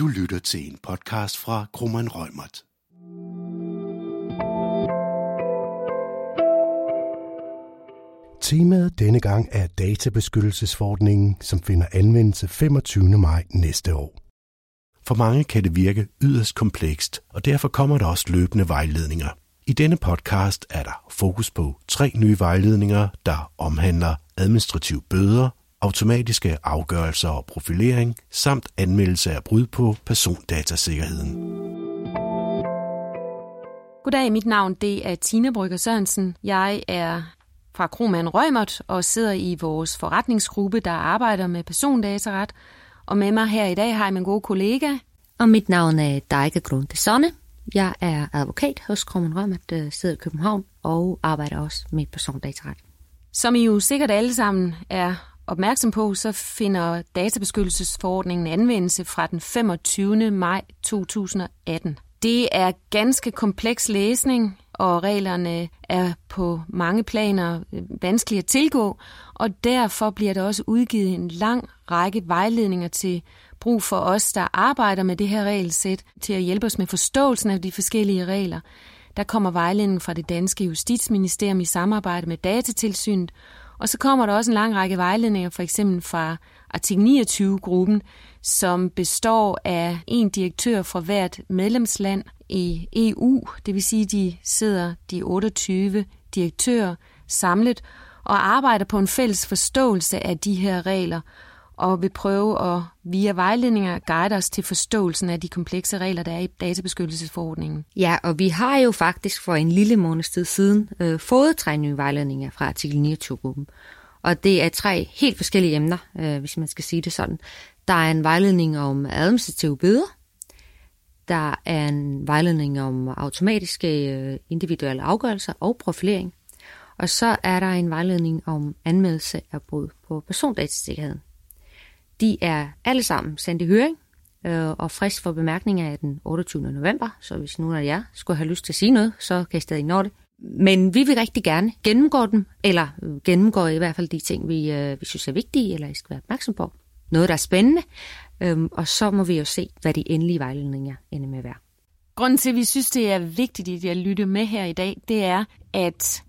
Du lytter til en podcast fra Krummeren Rømert. Temaet denne gang er databeskyttelsesforordningen, som finder anvendelse 25. maj næste år. For mange kan det virke yderst komplekst, og derfor kommer der også løbende vejledninger. I denne podcast er der fokus på tre nye vejledninger, der omhandler administrative bøder, automatiske afgørelser og profilering, samt anmeldelse af brud på persondatasikkerheden. Goddag, mit navn det er Tina Brygger Sørensen. Jeg er fra Kroman Rømert og sidder i vores forretningsgruppe, der arbejder med persondataret. Og med mig her i dag har jeg min gode kollega. Og mit navn er Deike Grunde Sonne. Jeg er advokat hos Kroman Rømert, der sidder i København og arbejder også med persondataret. Som I jo sikkert alle sammen er opmærksom på, så finder databeskyttelsesforordningen anvendelse fra den 25. maj 2018. Det er ganske kompleks læsning, og reglerne er på mange planer øh, vanskelige at tilgå, og derfor bliver der også udgivet en lang række vejledninger til brug for os, der arbejder med det her regelsæt, til at hjælpe os med forståelsen af de forskellige regler. Der kommer vejledningen fra det danske justitsministerium i samarbejde med Datatilsynet, og så kommer der også en lang række vejledninger, for eksempel fra artikel 29-gruppen, som består af en direktør fra hvert medlemsland i EU, det vil sige, de sidder de 28 direktører samlet og arbejder på en fælles forståelse af de her regler, og vil prøve at via vejledninger guide os til forståelsen af de komplekse regler, der er i databeskyttelsesforordningen. Ja, og vi har jo faktisk for en lille måneds tid siden øh, fået tre nye vejledninger fra artikel 29-gruppen. Og det er tre helt forskellige emner, øh, hvis man skal sige det sådan. Der er en vejledning om administrative bøder. Der er en vejledning om automatiske øh, individuelle afgørelser og profilering. Og så er der en vejledning om anmeldelse af brud på persondatasikkerheden. De er alle sammen sendt i høring, øh, og frist for bemærkninger er den 28. november, så hvis nogen af jer skulle have lyst til at sige noget, så kan I stadig nå det. Men vi vil rigtig gerne gennemgå dem, eller øh, gennemgå i hvert fald de ting, vi, øh, vi synes er vigtige, eller I skal være opmærksom på. Noget, der er spændende, øhm, og så må vi jo se, hvad de endelige vejledninger ender med at være. Grunden til, at vi synes, det er vigtigt at lytte med her i dag, det er, at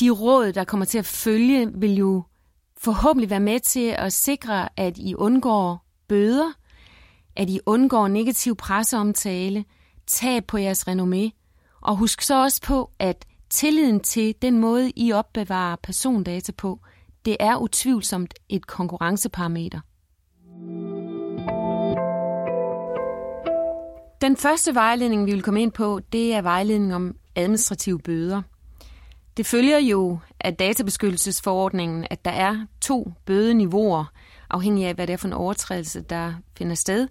de råd, der kommer til at følge, vil jo forhåbentlig være med til at sikre, at I undgår bøder, at I undgår negativ presseomtale, tab på jeres renommé, og husk så også på, at tilliden til den måde, I opbevarer persondata på, det er utvivlsomt et konkurrenceparameter. Den første vejledning, vi vil komme ind på, det er vejledning om administrative bøder – det følger jo af databeskyttelsesforordningen, at der er to bødeniveauer, afhængig af, hvad det er for en overtrædelse, der finder sted.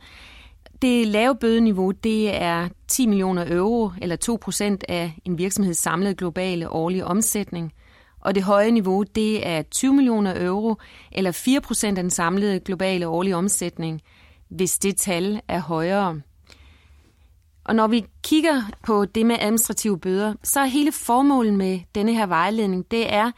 Det lave bødeniveau, det er 10 millioner euro, eller 2 procent af en virksomheds samlede globale årlige omsætning. Og det høje niveau, det er 20 millioner euro, eller 4 procent af den samlede globale årlige omsætning, hvis det tal er højere. Og når vi kigger på det med administrative bøder, så er hele formålet med denne her vejledning, det er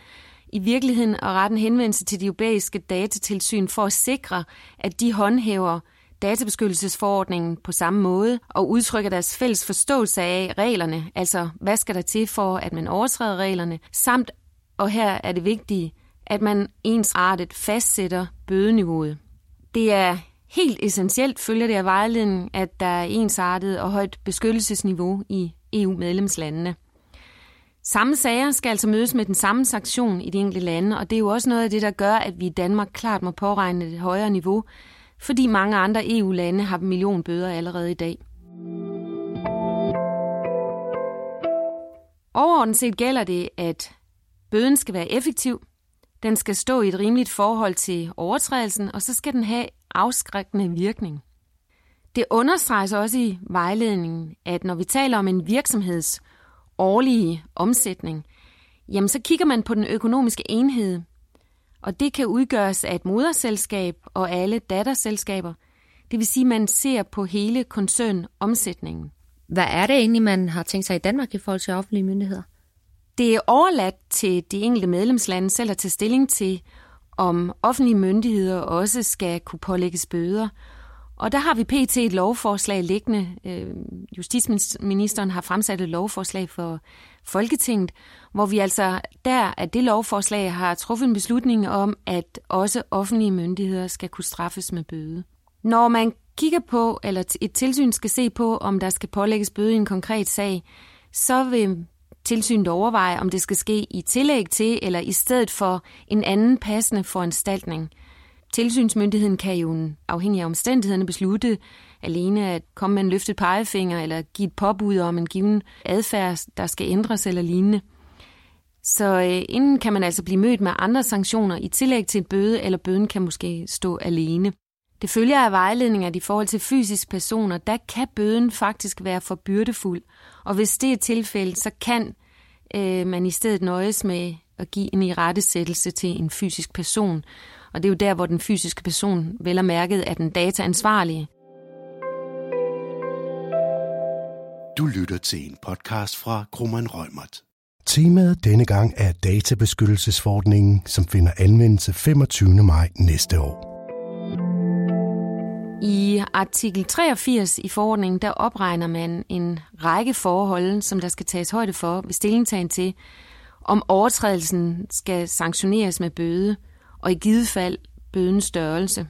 i virkeligheden at rette en henvendelse til de europæiske datatilsyn for at sikre, at de håndhæver databeskyttelsesforordningen på samme måde og udtrykker deres fælles forståelse af reglerne, altså hvad skal der til for, at man overtræder reglerne, samt, og her er det vigtige, at man ensartet fastsætter bødeniveauet. Det er Helt essentielt følger det af vejledningen, at der er ensartet og højt beskyttelsesniveau i EU-medlemslandene. Samme sager skal altså mødes med den samme sanktion i de enkelte lande, og det er jo også noget af det, der gør, at vi i Danmark klart må påregne et højere niveau, fordi mange andre EU-lande har millionbøder allerede i dag. Overordnet set gælder det, at bøden skal være effektiv, den skal stå i et rimeligt forhold til overtrædelsen, og så skal den have afskrækkende virkning. Det understreges også i vejledningen, at når vi taler om en virksomheds årlige omsætning, jamen så kigger man på den økonomiske enhed, og det kan udgøres af et moderselskab og alle datterselskaber. Det vil sige, at man ser på hele koncernomsætningen. Hvad er det egentlig, man har tænkt sig i Danmark i forhold til offentlige myndigheder? Det er overladt til de enkelte medlemslande selv at tage stilling til, om offentlige myndigheder også skal kunne pålægges bøder. Og der har vi pt. et lovforslag liggende. Øh, justitsministeren har fremsat et lovforslag for Folketinget, hvor vi altså der af det lovforslag har truffet en beslutning om, at også offentlige myndigheder skal kunne straffes med bøde. Når man kigger på, eller et tilsyn skal se på, om der skal pålægges bøde i en konkret sag, så vil tilsynet overveje, om det skal ske i tillæg til eller i stedet for en anden passende foranstaltning. Tilsynsmyndigheden kan jo afhængig af omstændighederne beslutte alene at komme med en løftet pegefinger eller give et påbud om en given adfærd, der skal ændres eller lignende. Så øh, inden kan man altså blive mødt med andre sanktioner i tillæg til et bøde, eller bøden kan måske stå alene. Det følger af vejledninger, at i forhold til fysiske personer, der kan bøden faktisk være for byrdefuld. Og hvis det er tilfældet, så kan øh, man i stedet nøjes med at give en irettesættelse til en fysisk person. Og det er jo der, hvor den fysiske person vel er mærket af den dataansvarlige. Du lytter til en podcast fra Krummeren Rømert. Temaet denne gang er databeskyttelsesforordningen, som finder anvendelse 25. maj næste år. I artikel 83 i forordningen, der opregner man en række forhold, som der skal tages højde for ved stillingtagen til, om overtrædelsen skal sanktioneres med bøde, og i givet fald bødens størrelse.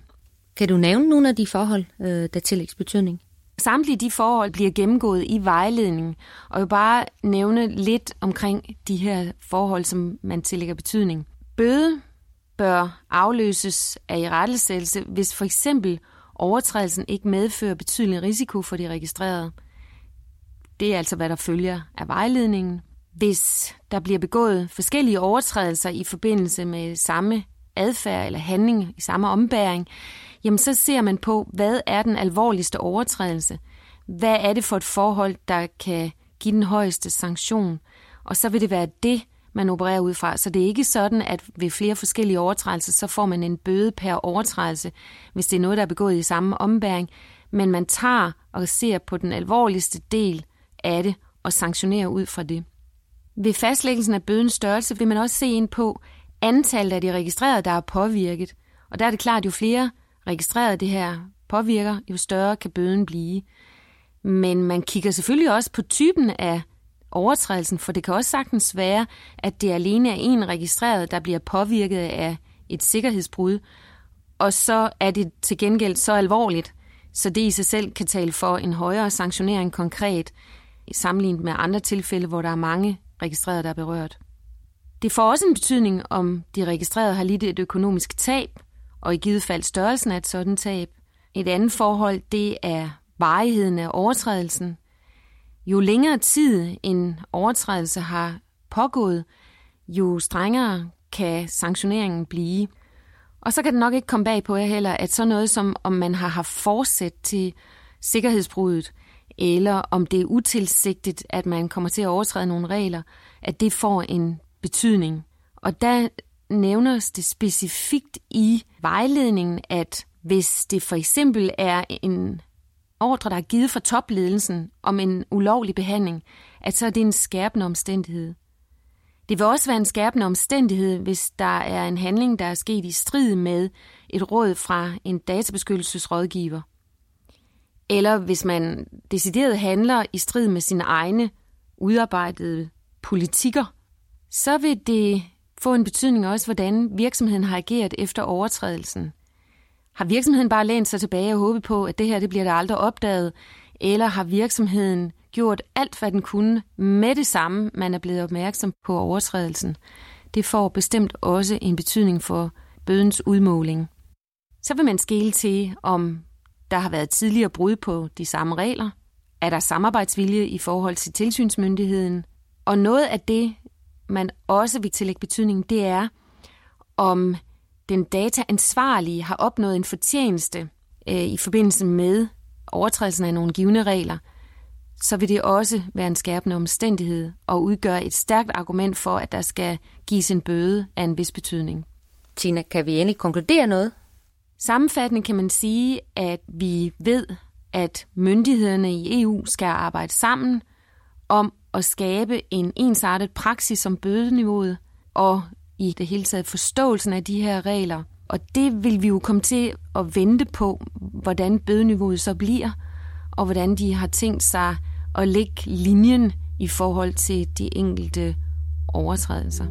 Kan du nævne nogle af de forhold, øh, der tillægges betydning? Samtlige de forhold bliver gennemgået i vejledningen, og jeg vil bare nævne lidt omkring de her forhold, som man tillægger betydning. Bøde bør afløses af i rettelsættelse, hvis for eksempel overtrædelsen ikke medfører betydelig risiko for de registrerede. Det er altså, hvad der følger af vejledningen. Hvis der bliver begået forskellige overtrædelser i forbindelse med samme adfærd eller handling i samme ombæring, jamen så ser man på, hvad er den alvorligste overtrædelse? Hvad er det for et forhold, der kan give den højeste sanktion? Og så vil det være det, man opererer ud fra. Så det er ikke sådan, at ved flere forskellige overtrædelser, så får man en bøde per overtrædelse, hvis det er noget, der er begået i samme ombæring. Men man tager og ser på den alvorligste del af det og sanktionerer ud fra det. Ved fastlæggelsen af bødens størrelse vil man også se ind på antallet af de registrerede, der er påvirket. Og der er det klart, jo flere registrerede det her påvirker, jo større kan bøden blive. Men man kigger selvfølgelig også på typen af overtrædelsen, for det kan også sagtens være, at det alene er en registreret, der bliver påvirket af et sikkerhedsbrud, og så er det til gengæld så alvorligt, så det i sig selv kan tale for en højere sanktionering konkret, sammenlignet med andre tilfælde, hvor der er mange registrerede, der er berørt. Det får også en betydning, om de registrerede har lidt et økonomisk tab, og i givet fald størrelsen af et sådan tab. Et andet forhold, det er varigheden af overtrædelsen. Jo længere tid en overtrædelse har pågået, jo strengere kan sanktioneringen blive. Og så kan det nok ikke komme bag på jer heller, at så noget som, om man har haft forsæt til sikkerhedsbruddet, eller om det er utilsigtet, at man kommer til at overtræde nogle regler, at det får en betydning. Og der nævnes det specifikt i vejledningen, at hvis det for eksempel er en ordre, der er givet fra topledelsen om en ulovlig behandling, at så er det en skærpende omstændighed. Det vil også være en skærpende omstændighed, hvis der er en handling, der er sket i strid med et råd fra en databeskyttelsesrådgiver. Eller hvis man decideret handler i strid med sine egne udarbejdede politikker, så vil det få en betydning også, hvordan virksomheden har ageret efter overtrædelsen. Har virksomheden bare lænt sig tilbage og håbet på, at det her det bliver der aldrig opdaget, eller har virksomheden gjort alt, hvad den kunne med det samme, man er blevet opmærksom på overtrædelsen? Det får bestemt også en betydning for bødens udmåling. Så vil man skele til, om der har været tidligere brud på de samme regler. Er der samarbejdsvilje i forhold til tilsynsmyndigheden? Og noget af det, man også vil tillægge betydning, det er, om den dataansvarlige har opnået en fortjeneste øh, i forbindelse med overtrædelsen af nogle givende regler, så vil det også være en skærpende omstændighed og udgøre et stærkt argument for, at der skal gives en bøde af en vis betydning. Tina, kan vi endelig konkludere noget? Sammenfattende kan man sige, at vi ved, at myndighederne i EU skal arbejde sammen om at skabe en ensartet praksis om bødeniveauet og i det hele taget forståelsen af de her regler Og det vil vi jo komme til at vente på, hvordan bødeniveauet så bliver, og hvordan de har tænkt sig at lægge linjen i forhold til de enkelte overtrædelser.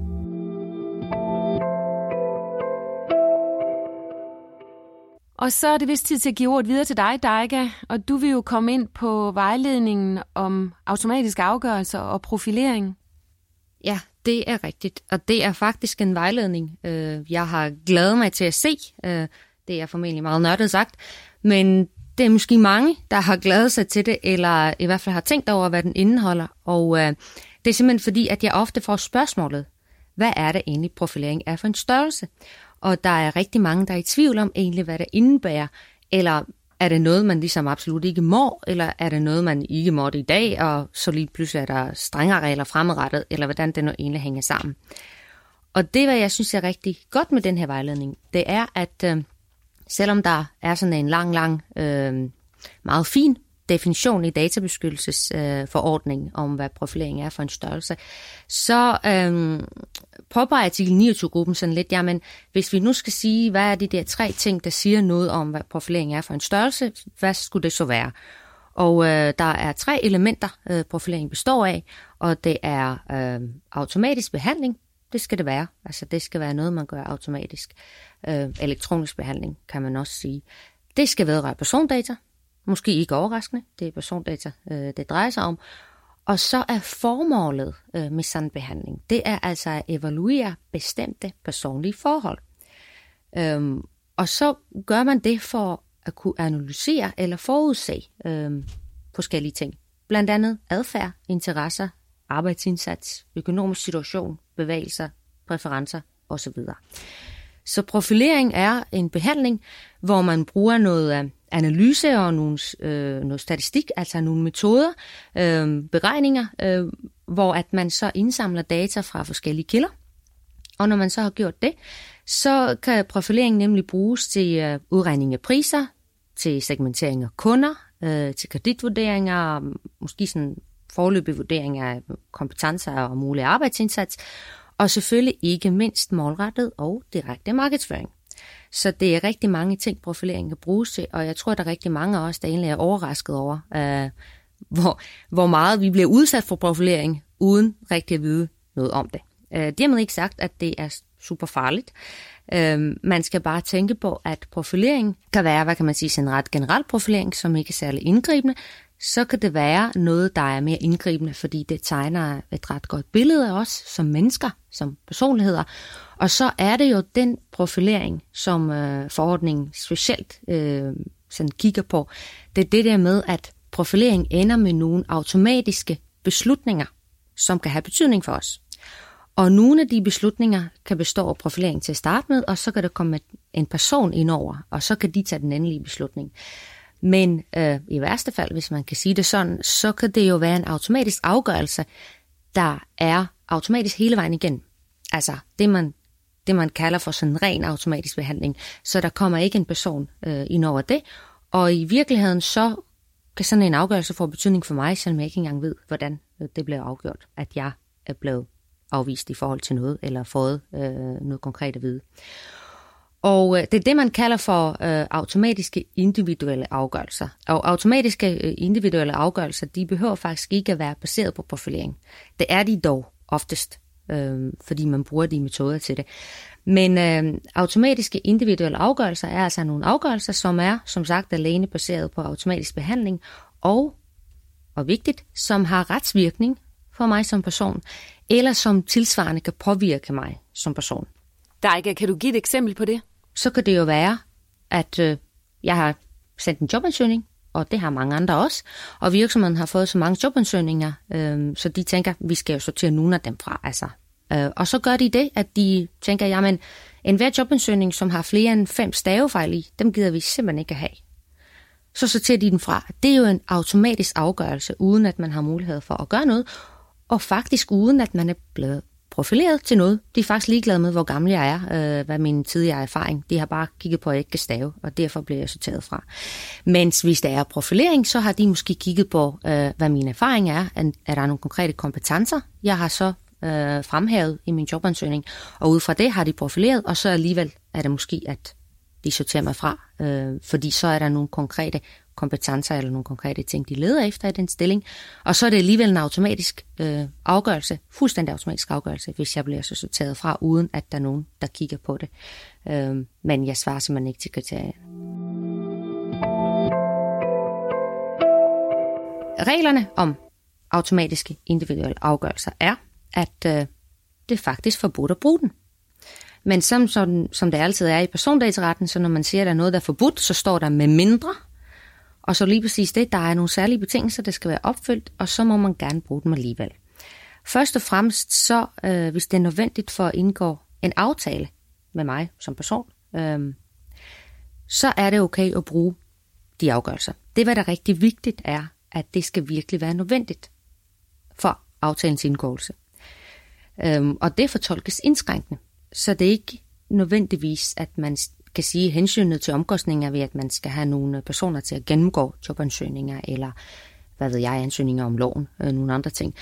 Og så er det vist tid til at give ordet videre til dig, Dajka, og du vil jo komme ind på vejledningen om automatiske afgørelser og profilering. Ja, det er rigtigt, og det er faktisk en vejledning, øh, jeg har glædet mig til at se. Øh, det er formentlig meget nørdet sagt, men det er måske mange, der har glædet sig til det, eller i hvert fald har tænkt over, hvad den indeholder. Og øh, det er simpelthen fordi, at jeg ofte får spørgsmålet, hvad er det egentlig profilering er for en størrelse? Og der er rigtig mange, der er i tvivl om egentlig, hvad det indebærer, eller er det noget, man ligesom absolut ikke må, eller er det noget, man ikke måtte i dag, og så lige pludselig er der strengere regler fremadrettet, eller hvordan det nu egentlig hænger sammen. Og det, hvad jeg synes er rigtig godt med den her vejledning, det er, at øh, selvom der er sådan en lang, lang, øh, meget fin definition i databeskyttelsesforordningen øh, om, hvad profilering er for en størrelse, så øh, påpeger artikel 29-gruppen sådan lidt, jamen hvis vi nu skal sige, hvad er de der tre ting, der siger noget om, hvad profilering er for en størrelse, hvad skulle det så være? Og øh, der er tre elementer, øh, profilering består af, og det er øh, automatisk behandling, det skal det være. Altså det skal være noget, man gør automatisk. Øh, elektronisk behandling, kan man også sige. Det skal vedrøre persondata, Måske ikke overraskende, det er persondata, øh, det drejer sig om. Og så er formålet øh, med sådan behandling, det er altså at evaluere bestemte personlige forhold. Øhm, og så gør man det for at kunne analysere eller forudse øhm, forskellige ting. Blandt andet adfærd, interesser, arbejdsindsats, økonomisk situation, bevægelser, præferencer osv. Så profilering er en behandling, hvor man bruger noget af analyse og nogle, øh, noget statistik, altså nogle metoder, øh, beregninger, øh, hvor at man så indsamler data fra forskellige kilder. Og når man så har gjort det, så kan profilering nemlig bruges til øh, udregning af priser, til segmentering af kunder, øh, til kreditvurderinger, måske sådan forløbige vurderinger af kompetencer og mulig arbejdsindsats, og selvfølgelig ikke mindst målrettet og direkte markedsføring. Så det er rigtig mange ting, profilering kan bruges til, og jeg tror, at der er rigtig mange af os, der egentlig er overrasket over, øh, hvor, hvor meget vi bliver udsat for profilering, uden rigtig at vide noget om det. Øh, dermed ikke sagt, at det er super farligt. Øh, man skal bare tænke på, at profilering kan være, hvad kan man sige, en ret generel profilering, som ikke er særlig indgribende, så kan det være noget, der er mere indgribende, fordi det tegner et ret godt billede af os som mennesker, som personligheder. Og så er det jo den profilering, som øh, forordningen specielt øh, sådan kigger på. Det er det der med, at profilering ender med nogle automatiske beslutninger, som kan have betydning for os. Og nogle af de beslutninger kan bestå af profilering til at starte med, og så kan der komme en person ind over, og så kan de tage den endelige beslutning. Men øh, i værste fald, hvis man kan sige det sådan, så kan det jo være en automatisk afgørelse, der er automatisk hele vejen igen. Altså det man, det, man kalder for sådan en ren automatisk behandling. Så der kommer ikke en person øh, ind over det. Og i virkeligheden så kan sådan en afgørelse få betydning for mig, selvom jeg ikke engang ved, hvordan øh, det blev afgjort, at jeg er blevet afvist i forhold til noget, eller fået øh, noget konkret at vide. Og øh, det er det, man kalder for øh, automatiske individuelle afgørelser. Og automatiske øh, individuelle afgørelser, de behøver faktisk ikke at være baseret på profilering. Det er de dog oftest, øh, fordi man bruger de metoder til det. Men øh, automatiske individuelle afgørelser er altså nogle afgørelser, som er, som sagt, alene baseret på automatisk behandling, og, og vigtigt, som har retsvirkning for mig som person, eller som tilsvarende kan påvirke mig som person. Dejke, kan du give et eksempel på det? så kan det jo være, at øh, jeg har sendt en jobansøgning, og det har mange andre også, og virksomheden har fået så mange jobansøgninger, øh, så de tænker, vi skal jo sortere nogle af dem fra. Altså. Øh, og så gør de det, at de tænker, jamen, enhver jobansøgning, som har flere end fem stavefejl i, dem gider vi simpelthen ikke at have. Så sorterer de den fra. Det er jo en automatisk afgørelse, uden at man har mulighed for at gøre noget, og faktisk uden at man er blevet profileret til noget. De er faktisk ligeglade med, hvor gammel jeg er, øh, hvad min tidligere erfaring. De har bare kigget på, at jeg ikke kan stave, og derfor bliver jeg sorteret fra. Mens hvis der er profilering, så har de måske kigget på, øh, hvad min erfaring er. Er der nogle konkrete kompetencer, jeg har så øh, fremhævet i min jobansøgning, og ud fra det har de profileret, og så alligevel er det måske, at de sorterer mig fra, øh, fordi så er der nogle konkrete kompetencer eller nogle konkrete ting, de leder efter i den stilling, og så er det alligevel en automatisk øh, afgørelse, fuldstændig automatisk afgørelse, hvis jeg bliver så sorteret fra, uden at der er nogen, der kigger på det. Øh, men jeg svarer simpelthen ikke til kriterierne. Reglerne om automatiske individuelle afgørelser er, at øh, det er faktisk forbudt at bruge den. Men som, som, som det altid er i persondataretten, så når man siger, at der er noget, der er forbudt, så står der med mindre. Og så lige præcis det, der er nogle særlige betingelser, der skal være opfyldt, og så må man gerne bruge dem alligevel. Først og fremmest så, øh, hvis det er nødvendigt for at indgå en aftale med mig som person, øh, så er det okay at bruge de afgørelser. Det, hvad der rigtig vigtigt er, at det skal virkelig være nødvendigt for aftalens indgåelse. Øhm, og det fortolkes indskrænkende, så det er ikke nødvendigvis, at man kan sige hensynet til omkostninger ved, at man skal have nogle personer til at gennemgå jobansøgninger, eller hvad ved jeg, ansøgninger om loven, øh, nogle andre ting.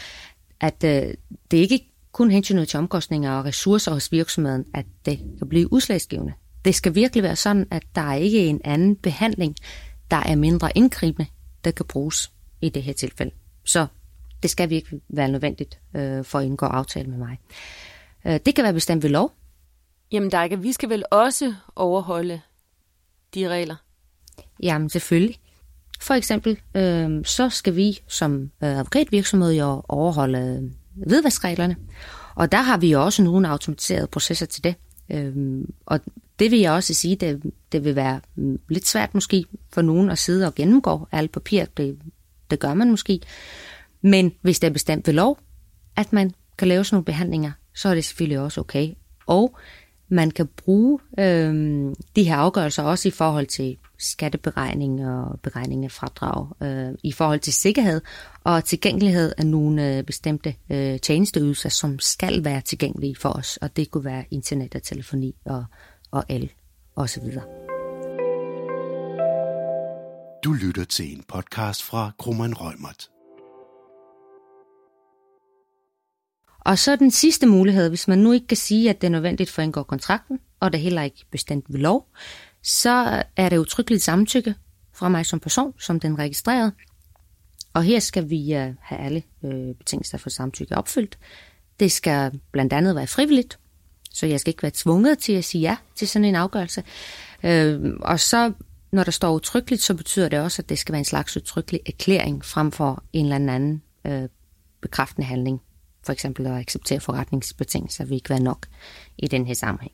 At øh, det er ikke kun hensynet til omkostninger og ressourcer hos virksomheden, at det kan blive udslagsgivende. Det skal virkelig være sådan, at der er ikke en anden behandling, der er mindre indgribende, der kan bruges i det her tilfælde. Så det skal virkelig være nødvendigt øh, for at indgå aftale med mig. Øh, det kan være bestemt ved lov. Jamen Dajka, vi skal vel også overholde de regler? Jamen selvfølgelig. For eksempel, øh, så skal vi som øh, advokatvirksomhed jo overholde øh, vedværsreglerne. Og der har vi jo også nogle automatiserede processer til det. Øh, og det vil jeg også sige, det, det vil være mm, lidt svært måske for nogen at sidde og gennemgå alt papir. Det, det gør man måske. Men hvis det er bestemt ved lov, at man kan lave sådan nogle behandlinger, så er det selvfølgelig også okay. Og man kan bruge øh, de her afgørelser også i forhold til skatteberegning og beregning af fradrag, øh, i forhold til sikkerhed og tilgængelighed af nogle øh, bestemte øh, tjenesteydelser, som skal være tilgængelige for os. Og det kunne være internet og telefoni og, og el osv. Du lytter til en podcast fra Krummeren Rømert. Og så den sidste mulighed, hvis man nu ikke kan sige, at det er nødvendigt for at indgå kontrakten, og det heller ikke bestemt ved lov, så er det utryggeligt samtykke fra mig som person, som den registrerede. Og her skal vi øh, have alle øh, betingelser for samtykke opfyldt. Det skal blandt andet være frivilligt, så jeg skal ikke være tvunget til at sige ja til sådan en afgørelse. Øh, og så, når der står utryggeligt, så betyder det også, at det skal være en slags udtrykkelig erklæring frem for en eller anden bekræftende handling for eksempel at acceptere forretningsbetingelser vil ikke være nok i den her sammenhæng.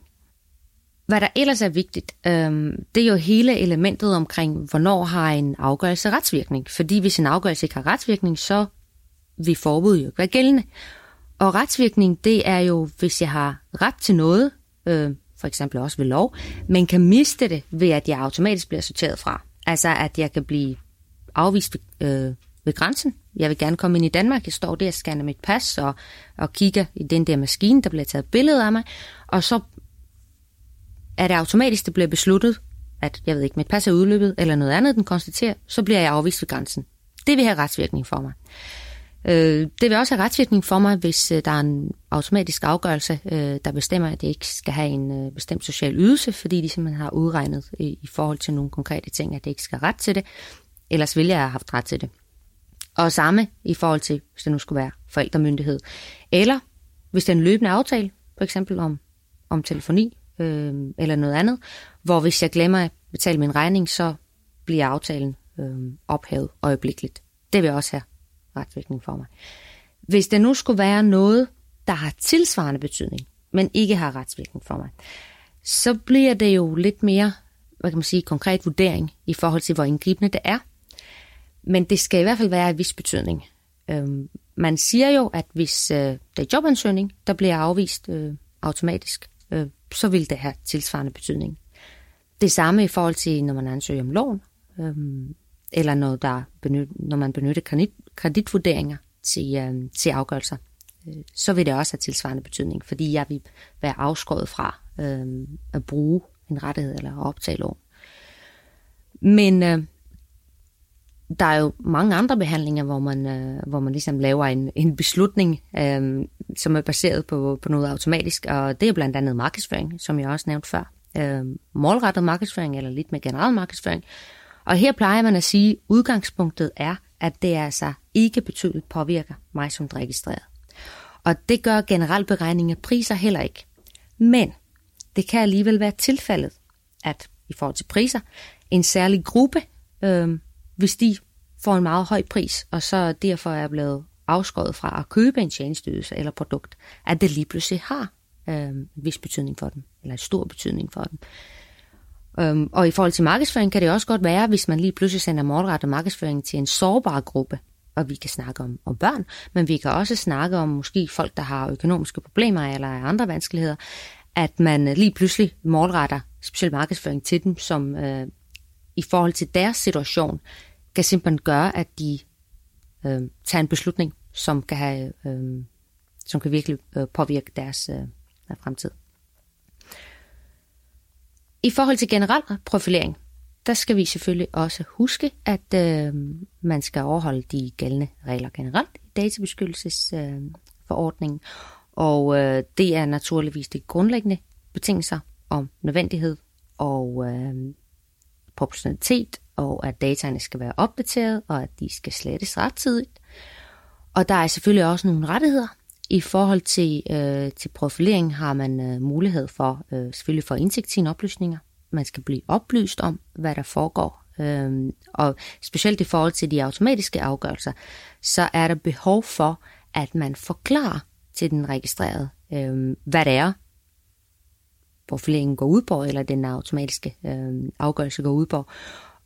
Hvad der ellers er vigtigt, øh, det er jo hele elementet omkring, hvornår har en afgørelse retsvirkning. Fordi hvis en afgørelse ikke har retsvirkning, så vil forbud jo ikke være gældende. Og retsvirkning, det er jo, hvis jeg har ret til noget, øh, for eksempel også ved lov, men kan miste det ved, at jeg automatisk bliver sorteret fra. Altså, at jeg kan blive afvist øh, ved grænsen. Jeg vil gerne komme ind i Danmark. Jeg står der og scanner mit pas og, og kigger i den der maskine, der bliver taget billede af mig. Og så er det automatisk, det bliver besluttet, at jeg ved ikke, mit pas er udløbet, eller noget andet, den konstaterer, så bliver jeg afvist ved grænsen. Det vil have retsvirkning for mig. Øh, det vil også have retsvirkning for mig, hvis øh, der er en automatisk afgørelse, øh, der bestemmer, at jeg ikke skal have en øh, bestemt social ydelse, fordi de simpelthen har udregnet i forhold til nogle konkrete ting, at det ikke skal ret til det. Ellers ville jeg have haft ret til det. Og samme i forhold til, hvis det nu skulle være forældremyndighed. Eller hvis det er en løbende aftale, for eksempel om, om telefoni øh, eller noget andet, hvor hvis jeg glemmer at betale min regning, så bliver aftalen øh, ophævet øjeblikkeligt. Det vil også have retvirkning for mig. Hvis det nu skulle være noget, der har tilsvarende betydning, men ikke har retsvirkning for mig, så bliver det jo lidt mere, hvad kan man sige, konkret vurdering i forhold til, hvor indgribende det er. Men det skal i hvert fald være af vis betydning. Øhm, man siger jo, at hvis øh, der er jobansøgning, der bliver afvist øh, automatisk, øh, så vil det have tilsvarende betydning. Det samme i forhold til, når man ansøger om lån, øh, eller når, der benyt, når man benytter kredit, kreditvurderinger til, øh, til afgørelser, øh, så vil det også have tilsvarende betydning, fordi jeg vil være afskåret fra øh, at bruge en rettighed eller at optage lån. Men øh, der er jo mange andre behandlinger, hvor man, øh, hvor man ligesom laver en, en beslutning, øh, som er baseret på, på noget automatisk, og det er blandt andet markedsføring, som jeg også nævnte før. Øh, målrettet markedsføring, eller lidt med generel markedsføring. Og her plejer man at sige, at udgangspunktet er, at det altså ikke betydeligt påvirker mig som registreret. Og det gør generelt beregning af priser heller ikke. Men det kan alligevel være tilfældet, at i forhold til priser, en særlig gruppe, øh, hvis de får en meget høj pris, og så derfor er blevet afskåret fra at købe en tjenestydelse eller produkt, at det lige pludselig har øh, en vis betydning for dem, eller en stor betydning for dem. Øhm, og i forhold til markedsføring kan det også godt være, hvis man lige pludselig sender målrettet markedsføring til en sårbar gruppe, og vi kan snakke om, om børn, men vi kan også snakke om måske folk, der har økonomiske problemer eller andre vanskeligheder, at man lige pludselig målretter speciel markedsføring til dem, som øh, i forhold til deres situation kan simpelthen gøre, at de øh, tager en beslutning, som kan, have, øh, som kan virkelig øh, påvirke deres øh, fremtid. I forhold til generel profilering, der skal vi selvfølgelig også huske, at øh, man skal overholde de gældende regler generelt i databeskyttelsesforordningen, øh, og øh, det er naturligvis de grundlæggende betingelser om nødvendighed og øh, proportionalitet, og at dataene skal være opdateret, og at de skal slettes rettidigt. Og der er selvfølgelig også nogle rettigheder. I forhold til, øh, til profilering har man øh, mulighed for øh, selvfølgelig for indsigt sine oplysninger. Man skal blive oplyst om, hvad der foregår. Øh, og specielt i forhold til de automatiske afgørelser, så er der behov for, at man forklarer til den registrerede, øh, hvad det er, profileringen går ud på, eller den automatiske øh, afgørelse går ud på,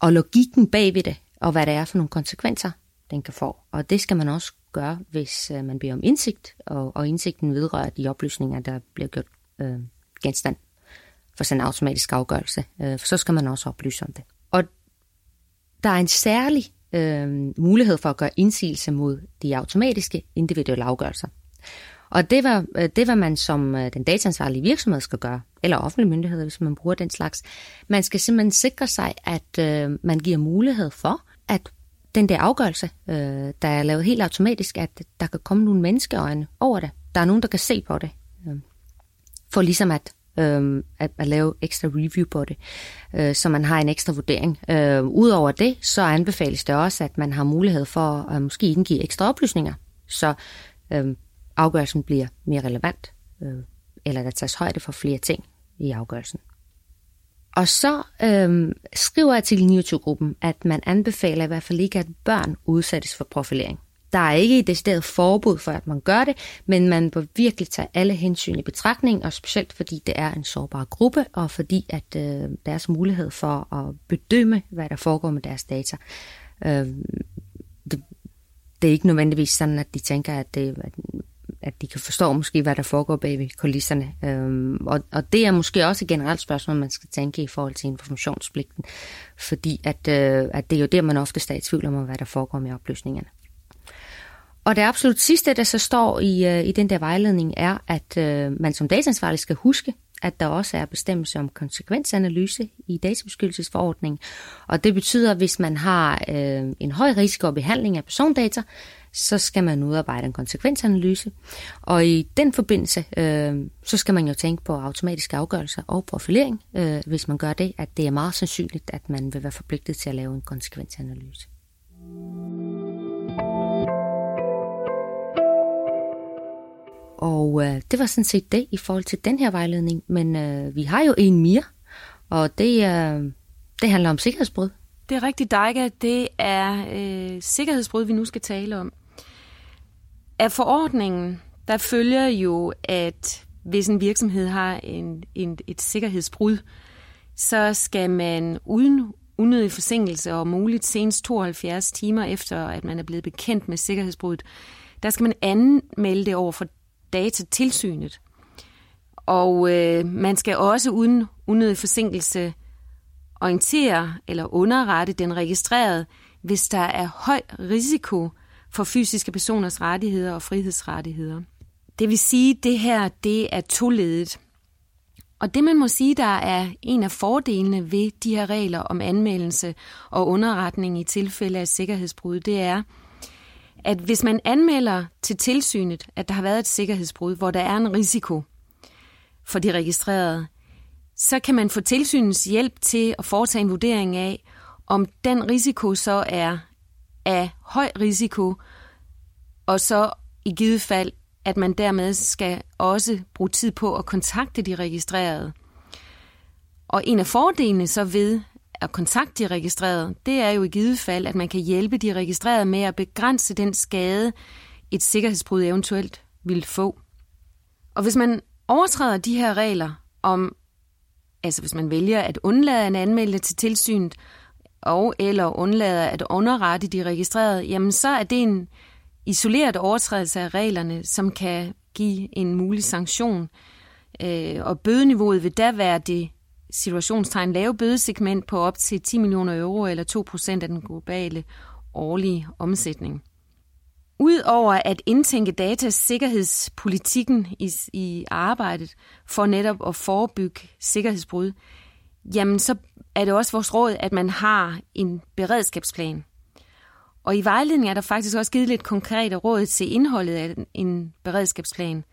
og logikken bagved det, og hvad det er for nogle konsekvenser, den kan få. Og det skal man også gøre, hvis øh, man beder om indsigt, og, og indsigten vedrører de oplysninger, der bliver gjort øh, genstand for sådan en automatisk afgørelse. Øh, for så skal man også oplyse om det. Og der er en særlig øh, mulighed for at gøre indsigelse mod de automatiske individuelle afgørelser. Og det var, øh, det var man som øh, den dataansvarlige virksomhed skal gøre, eller offentlige myndigheder, hvis man bruger den slags. Man skal simpelthen sikre sig, at øh, man giver mulighed for, at den der afgørelse, øh, der er lavet helt automatisk, at der kan komme nogle menneskeøjne over det. Der er nogen, der kan se på det. Øh, for ligesom at, øh, at, at lave ekstra review på det, øh, så man har en ekstra vurdering. Øh, Udover det, så anbefales det også, at man har mulighed for at måske indgive ekstra oplysninger. Så øh, afgørelsen bliver mere relevant, øh, eller der tages højde for flere ting i afgørelsen. Og så øh, skriver artikel 29-gruppen, at man anbefaler i hvert fald ikke, at børn udsættes for profilering. Der er ikke et decideret forbud for, at man gør det, men man bør virkelig tage alle hensyn i betragtning, og specielt fordi det er en sårbar gruppe, og fordi at øh, deres mulighed for at bedømme, hvad der foregår med deres data, øh, det, det er ikke nødvendigvis sådan, at de tænker, at det, at at de kan forstå måske, hvad der foregår bag ved kulisserne. Øhm, og, og det er måske også et generelt spørgsmål, man skal tænke i forhold til informationspligten, fordi at, øh, at det er jo der, man ofte er i tvivl om, hvad der foregår med oplysningerne. Og det absolut sidste, der så står i, øh, i den der vejledning, er, at øh, man som dataansvarlig skal huske, at der også er bestemmelse om konsekvensanalyse i databeskyttelsesforordningen. Og det betyder, at hvis man har øh, en høj risiko behandling af persondata, så skal man udarbejde en konsekvensanalyse. Og i den forbindelse, øh, så skal man jo tænke på automatiske afgørelser og profilering, øh, hvis man gør det, at det er meget sandsynligt, at man vil være forpligtet til at lave en konsekvensanalyse. Og øh, det var sådan set det i forhold til den her vejledning, men øh, vi har jo en mere, og det, øh, det handler om sikkerhedsbrud. Det er rigtigt, Dejka. Det er øh, sikkerhedsbrud, vi nu skal tale om. Af forordningen, der følger jo, at hvis en virksomhed har en, en, et sikkerhedsbrud, så skal man uden unødig forsinkelse og muligt senest 72 timer efter, at man er blevet bekendt med sikkerhedsbruddet, der skal man anmelde det over for datatilsynet. Og øh, man skal også uden unødig forsinkelse orientere eller underrette den registrerede, hvis der er høj risiko for fysiske personers rettigheder og frihedsrettigheder. Det vil sige, at det her det er toledet. Og det man må sige, der er en af fordelene ved de her regler om anmeldelse og underretning i tilfælde af sikkerhedsbrud, det er, at hvis man anmelder til tilsynet, at der har været et sikkerhedsbrud, hvor der er en risiko for de registrerede, så kan man få tilsynets hjælp til at foretage en vurdering af, om den risiko så er af høj risiko, og så i givet fald, at man dermed skal også bruge tid på at kontakte de registrerede. Og en af fordelene så ved at kontakte de registrerede, det er jo i givet fald, at man kan hjælpe de registrerede med at begrænse den skade, et sikkerhedsbrud eventuelt vil få. Og hvis man overtræder de her regler om, altså hvis man vælger at undlade en anmeldelse til tilsynet, og eller undlader at underrette de registrerede, jamen så er det en isoleret overtrædelse af reglerne, som kan give en mulig sanktion. Øh, og bødeniveauet vil da være det situationstegn lave bødesegment på op til 10 millioner euro eller 2% af den globale årlige omsætning. Udover at indtænke datasikkerhedspolitikken i, i arbejdet for netop at forebygge sikkerhedsbrud, jamen så er det også vores råd, at man har en beredskabsplan. Og i vejledningen er der faktisk også givet lidt konkrete råd til indholdet af en beredskabsplan.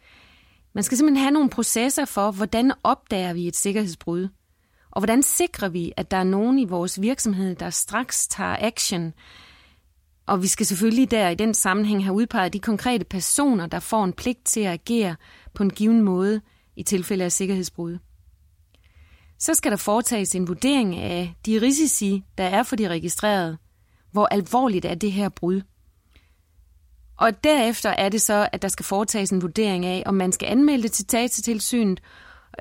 Man skal simpelthen have nogle processer for, hvordan opdager vi et sikkerhedsbrud, og hvordan sikrer vi, at der er nogen i vores virksomhed, der straks tager action. Og vi skal selvfølgelig der i den sammenhæng have udpeget de konkrete personer, der får en pligt til at agere på en given måde i tilfælde af sikkerhedsbrud. Så skal der foretages en vurdering af de risici, der er for de registrerede. Hvor alvorligt er det her brud? Og derefter er det så, at der skal foretages en vurdering af, om man skal anmelde det til datatilsynet,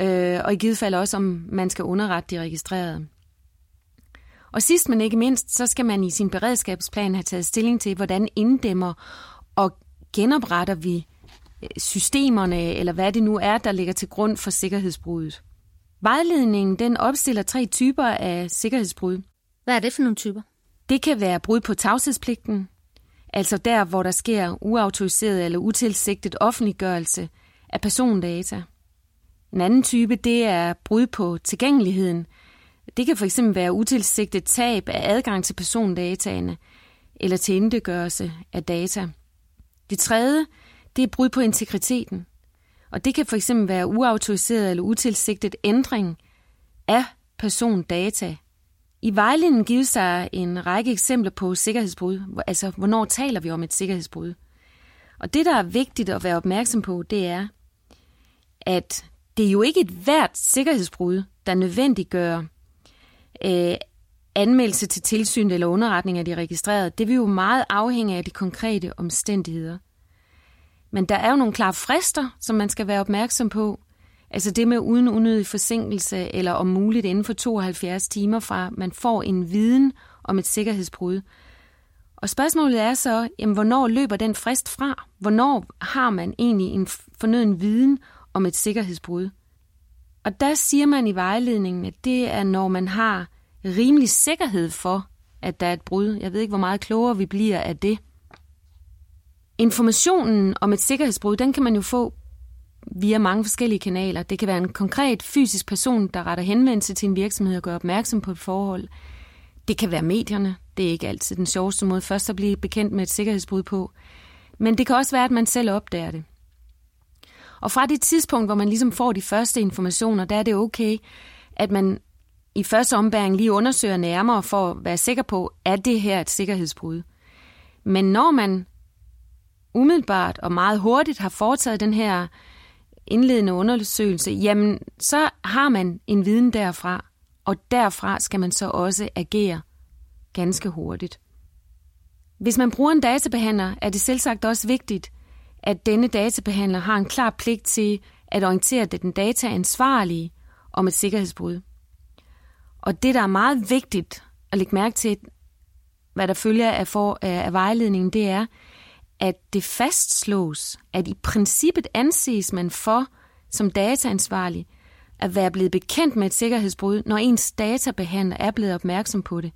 øh, og i givet fald også, om man skal underrette de registrerede. Og sidst men ikke mindst, så skal man i sin beredskabsplan have taget stilling til, hvordan inddæmmer og genopretter vi øh, systemerne, eller hvad det nu er, der ligger til grund for sikkerhedsbruddet. Vejledningen den opstiller tre typer af sikkerhedsbrud. Hvad er det for nogle typer? Det kan være brud på tavshedspligten, altså der, hvor der sker uautoriseret eller utilsigtet offentliggørelse af persondata. En anden type, det er brud på tilgængeligheden. Det kan fx være utilsigtet tab af adgang til persondataene eller til indegørelse af data. Det tredje, det er brud på integriteten. Og det kan for eksempel være uautoriseret eller utilsigtet ændring af persondata. I vejledningen gives der en række eksempler på sikkerhedsbrud, altså hvornår taler vi om et sikkerhedsbrud. Og det, der er vigtigt at være opmærksom på, det er, at det er jo ikke et hvert sikkerhedsbrud, der nødvendiggør øh, anmeldelse til tilsyn eller underretning af de registrerede. Det vil jo meget afhænge af de konkrete omstændigheder. Men der er jo nogle klare frister, som man skal være opmærksom på. Altså det med uden unødig forsinkelse, eller om muligt inden for 72 timer fra, man får en viden om et sikkerhedsbrud. Og spørgsmålet er så, jamen, hvornår løber den frist fra? Hvornår har man egentlig en fornøden viden om et sikkerhedsbrud? Og der siger man i vejledningen, at det er, når man har rimelig sikkerhed for, at der er et brud. Jeg ved ikke, hvor meget klogere vi bliver af det. Informationen om et sikkerhedsbrud, den kan man jo få via mange forskellige kanaler. Det kan være en konkret fysisk person, der retter henvendelse til en virksomhed og gør opmærksom på et forhold. Det kan være medierne. Det er ikke altid den sjoveste måde først at blive bekendt med et sikkerhedsbrud på. Men det kan også være, at man selv opdager det. Og fra det tidspunkt, hvor man ligesom får de første informationer, der er det okay, at man i første ombæring lige undersøger nærmere for at være sikker på, at det her et sikkerhedsbrud. Men når man umiddelbart og meget hurtigt har foretaget den her indledende undersøgelse, jamen så har man en viden derfra, og derfra skal man så også agere ganske hurtigt. Hvis man bruger en databehandler, er det selvsagt også vigtigt, at denne databehandler har en klar pligt til at orientere den dataansvarlige om et sikkerhedsbrud. Og det, der er meget vigtigt at lægge mærke til, hvad der følger af, for, af vejledningen, det er, at det fastslås, at i princippet anses man for, som dataansvarlig, at være blevet bekendt med et sikkerhedsbrud, når ens databehandler er blevet opmærksom på det.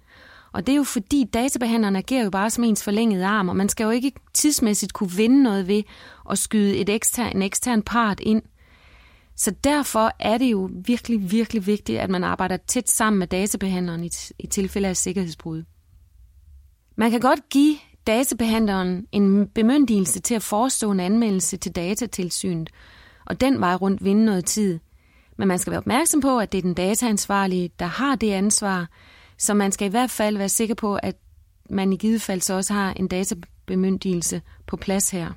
Og det er jo fordi, databehandleren agerer jo bare som ens forlængede arm, og man skal jo ikke tidsmæssigt kunne vinde noget ved at skyde et ekstern, en ekstern part ind. Så derfor er det jo virkelig, virkelig vigtigt, at man arbejder tæt sammen med databehandleren i, i tilfælde af sikkerhedsbrud. Man kan godt give databehandleren en bemyndigelse til at forestå en anmeldelse til datatilsynet, og den vej rundt vinde noget tid. Men man skal være opmærksom på, at det er den dataansvarlige, der har det ansvar, så man skal i hvert fald være sikker på, at man i givet fald så også har en databemyndigelse på plads her.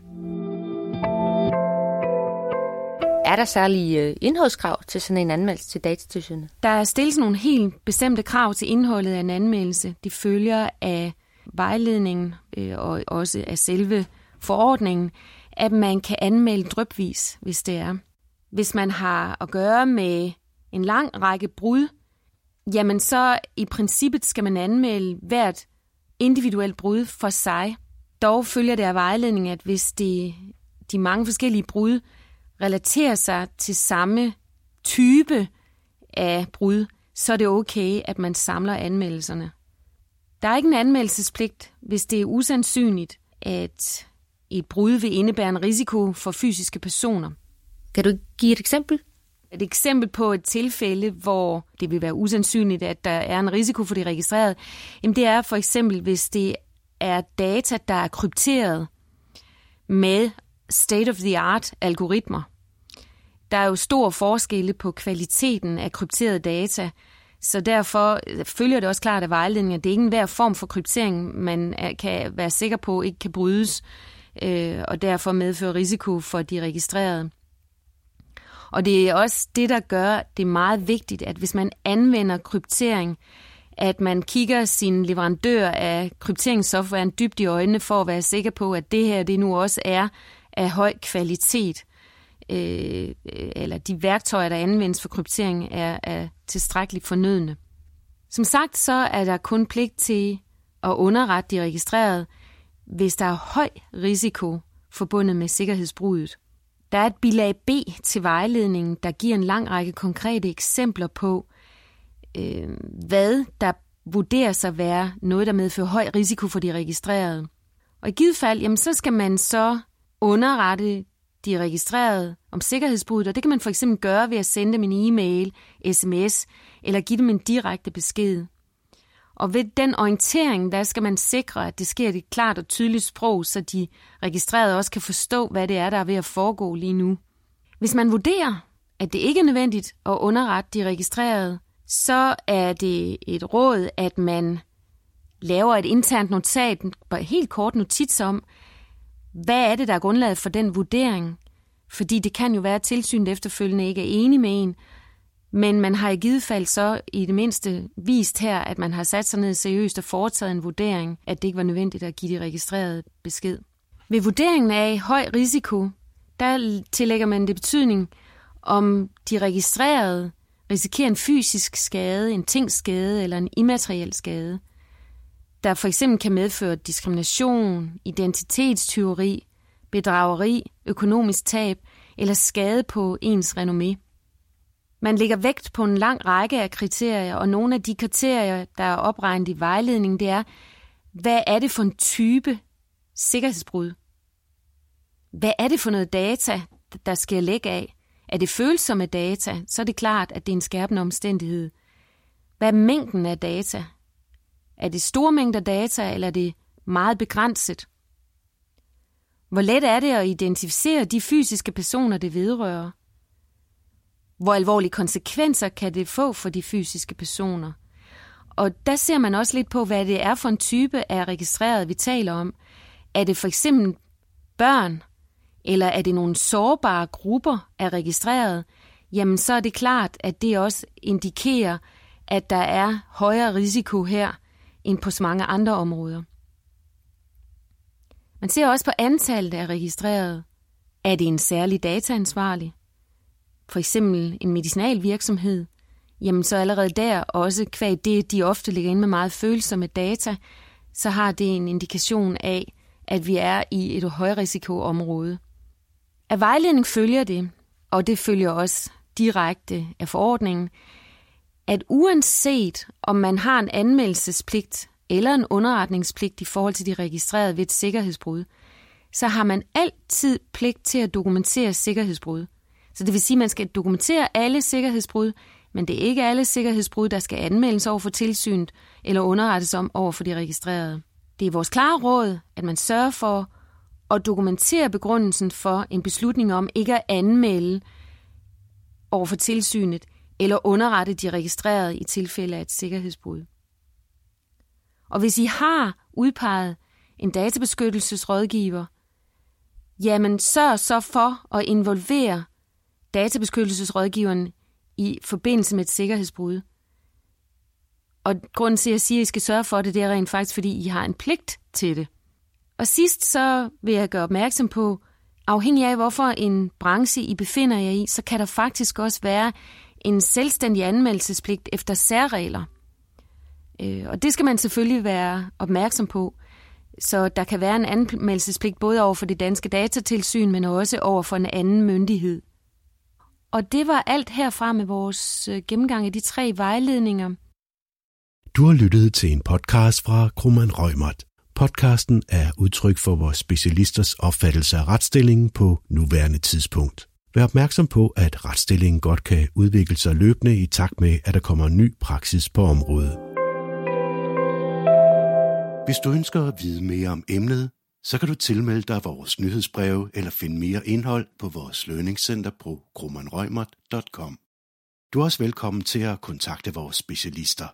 Er der særlige øh, indholdskrav til sådan en anmeldelse til datatilsynet? Der stilles nogle helt bestemte krav til indholdet af en anmeldelse. De følger af vejledningen øh, og også af selve forordningen, at man kan anmelde drøbvis, hvis det er. Hvis man har at gøre med en lang række brud, jamen så i princippet skal man anmelde hvert individuelt brud for sig. Dog følger det af vejledningen, at hvis de, de mange forskellige brud relaterer sig til samme type af brud, så er det okay, at man samler anmeldelserne. Der er ikke en anmeldelsespligt, hvis det er usandsynligt, at et brud vil indebære en risiko for fysiske personer. Kan du give et eksempel? Et eksempel på et tilfælde, hvor det vil være usandsynligt, at der er en risiko for de registrerede, jamen det er for eksempel, hvis det er data, der er krypteret med state-of-the-art algoritmer. Der er jo stor forskelle på kvaliteten af krypterede data, så derfor øh, følger det også klart af vejledningen, at det er ingen hver form for kryptering, man øh, kan være sikker på ikke kan brydes, øh, og derfor medføre risiko for de registrerede. Og det er også det, der gør det meget vigtigt, at hvis man anvender kryptering, at man kigger sin leverandør af krypteringssoftwaren dybt i øjnene for at være sikker på, at det her det nu også er af høj kvalitet, øh, eller de værktøjer, der anvendes for kryptering, er, er tilstrækkeligt fornødende. Som sagt, så er der kun pligt til at underrette de registrerede, hvis der er høj risiko forbundet med sikkerhedsbruddet. Der er et bilag B til vejledningen, der giver en lang række konkrete eksempler på, øh, hvad der vurderes at være noget, der medfører høj risiko for de registrerede. Og i givet fald, jamen, så skal man så underrette de registrerede om sikkerhedsbruddet, og det kan man for eksempel gøre ved at sende dem en e-mail, sms eller give dem en direkte besked. Og ved den orientering, der skal man sikre, at det sker i et klart og tydeligt sprog, så de registrerede også kan forstå, hvad det er, der er ved at foregå lige nu. Hvis man vurderer, at det ikke er nødvendigt at underrette de registrerede, så er det et råd, at man laver et internt notat, helt kort notits om, hvad er det, der er grundlaget for den vurdering? Fordi det kan jo være, at tilsynet efterfølgende ikke er enig med en, men man har i givet fald så i det mindste vist her, at man har sat sig ned seriøst og foretaget en vurdering, at det ikke var nødvendigt at give de registrerede besked. Ved vurderingen af høj risiko, der tillægger man det betydning, om de registrerede risikerer en fysisk skade, en tingsskade eller en immateriel skade, der for eksempel kan medføre diskrimination, identitetstyveri, bedrageri, økonomisk tab eller skade på ens renommé. Man lægger vægt på en lang række af kriterier, og nogle af de kriterier, der er opregnet i vejledningen, det er, hvad er det for en type sikkerhedsbrud? Hvad er det for noget data, der skal lægge af? Er det følsomme data, så er det klart, at det er en skærpende omstændighed. Hvad er mængden af data? Er det store mængder data, eller er det meget begrænset? Hvor let er det at identificere de fysiske personer, det vedrører? Hvor alvorlige konsekvenser kan det få for de fysiske personer? Og der ser man også lidt på, hvad det er for en type af registreret, vi taler om. Er det for eksempel børn, eller er det nogle sårbare grupper af registreret, jamen så er det klart, at det også indikerer, at der er højere risiko her end på så mange andre områder. Man ser også på antallet af registrerede. Er det en særlig dataansvarlig? For eksempel en medicinalvirksomhed? Jamen så allerede der, også kvæg det, de ofte ligger inde med meget følsomme data, så har det en indikation af, at vi er i et højrisikoområde. Af vejledning følger det, og det følger også direkte af forordningen, at uanset om man har en anmeldelsespligt eller en underretningspligt i forhold til de registrerede ved et sikkerhedsbrud, så har man altid pligt til at dokumentere sikkerhedsbrud. Så det vil sige, at man skal dokumentere alle sikkerhedsbrud, men det er ikke alle sikkerhedsbrud, der skal anmeldes over for tilsynet eller underrettes om over for de registrerede. Det er vores klare råd, at man sørger for at dokumentere begrundelsen for en beslutning om ikke at anmelde over for tilsynet eller underrette de registrerede i tilfælde af et sikkerhedsbrud. Og hvis I har udpeget en databeskyttelsesrådgiver, jamen sørg så for at involvere databeskyttelsesrådgiveren i forbindelse med et sikkerhedsbrud. Og grunden til, at jeg siger, at I skal sørge for det, det er rent faktisk, fordi I har en pligt til det. Og sidst så vil jeg gøre opmærksom på, afhængig af hvorfor en branche I befinder jer i, så kan der faktisk også være en selvstændig anmeldelsespligt efter særregler. Øh, og det skal man selvfølgelig være opmærksom på. Så der kan være en anmeldelsespligt både over for det danske datatilsyn, men også over for en anden myndighed. Og det var alt herfra med vores øh, gennemgang af de tre vejledninger. Du har lyttet til en podcast fra Krummeren Rømert. Podcasten er udtryk for vores specialisters opfattelse af retsstillingen på nuværende tidspunkt. Vær opmærksom på, at retsstillingen godt kan udvikle sig løbende i takt med, at der kommer ny praksis på området. Hvis du ønsker at vide mere om emnet, så kan du tilmelde dig vores nyhedsbreve eller finde mere indhold på vores lønningscenter på grummanrøgmert.com. Du er også velkommen til at kontakte vores specialister.